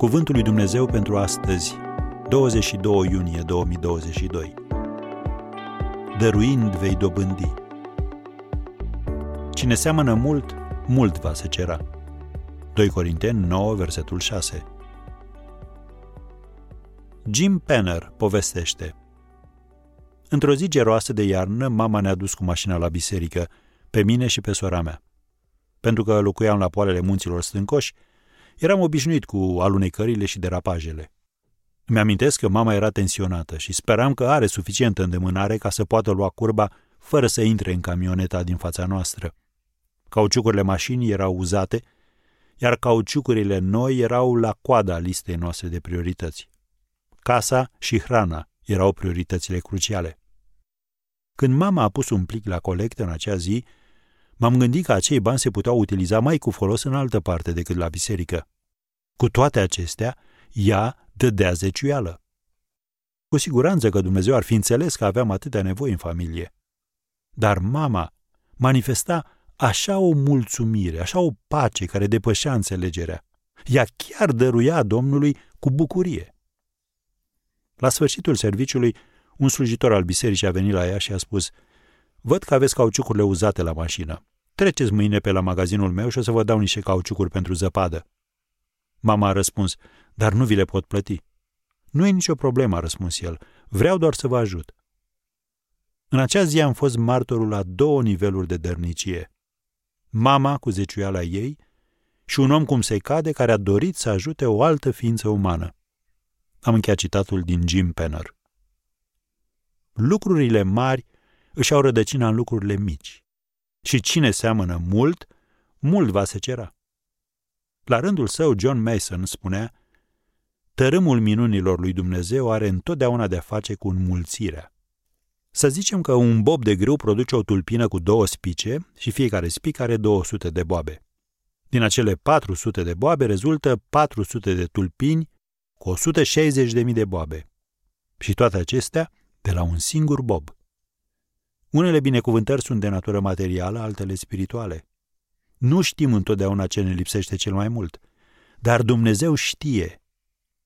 Cuvântul lui Dumnezeu pentru astăzi, 22 iunie 2022. Dăruind vei dobândi. Cine seamănă mult, mult va se cera. 2 Corinteni 9, versetul 6. Jim Penner povestește. Într-o zi geroasă de iarnă, mama ne-a dus cu mașina la biserică, pe mine și pe sora mea. Pentru că locuiam la poalele munților stâncoși, eram obișnuit cu alunecările și derapajele. Îmi amintesc că mama era tensionată și speram că are suficientă îndemânare ca să poată lua curba fără să intre în camioneta din fața noastră. Cauciucurile mașinii erau uzate, iar cauciucurile noi erau la coada listei noastre de priorități. Casa și hrana erau prioritățile cruciale. Când mama a pus un plic la colectă în acea zi, m-am gândit că acei bani se puteau utiliza mai cu folos în altă parte decât la biserică. Cu toate acestea, ea dădea zeciuială. Cu siguranță că Dumnezeu ar fi înțeles că aveam atâtea nevoi în familie. Dar mama manifesta așa o mulțumire, așa o pace care depășea înțelegerea. Ea chiar dăruia Domnului cu bucurie. La sfârșitul serviciului, un slujitor al bisericii a venit la ea și a spus Văd că aveți cauciucurile uzate la mașină. Treceți mâine pe la magazinul meu și o să vă dau niște cauciucuri pentru zăpadă. Mama a răspuns, dar nu vi le pot plăti. Nu e nicio problemă, a răspuns el. Vreau doar să vă ajut. În acea zi am fost martorul la două niveluri de dărnicie. Mama cu zeciuiala ei și un om cum se cade care a dorit să ajute o altă ființă umană. Am încheiat citatul din Jim Penner. Lucrurile mari își au rădăcina în lucrurile mici. Și cine seamănă mult, mult va se cera. La rândul său, John Mason spunea, Tărâmul minunilor lui Dumnezeu are întotdeauna de-a face cu înmulțirea. Să zicem că un bob de grâu produce o tulpină cu două spice și fiecare spic are 200 de boabe. Din acele 400 de boabe rezultă 400 de tulpini cu 160.000 de boabe. Și toate acestea de la un singur bob. Unele binecuvântări sunt de natură materială, altele spirituale. Nu știm întotdeauna ce ne lipsește cel mai mult, dar Dumnezeu știe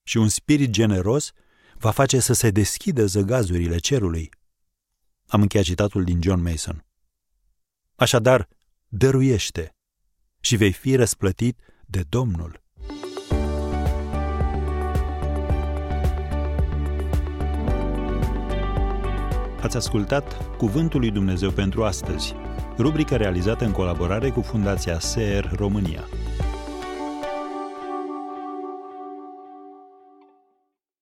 și un spirit generos va face să se deschidă zăgazurile cerului. Am încheiat citatul din John Mason. Așadar, dăruiește și vei fi răsplătit de Domnul. Ați ascultat Cuvântul lui Dumnezeu pentru astăzi, rubrica realizată în colaborare cu Fundația SER România.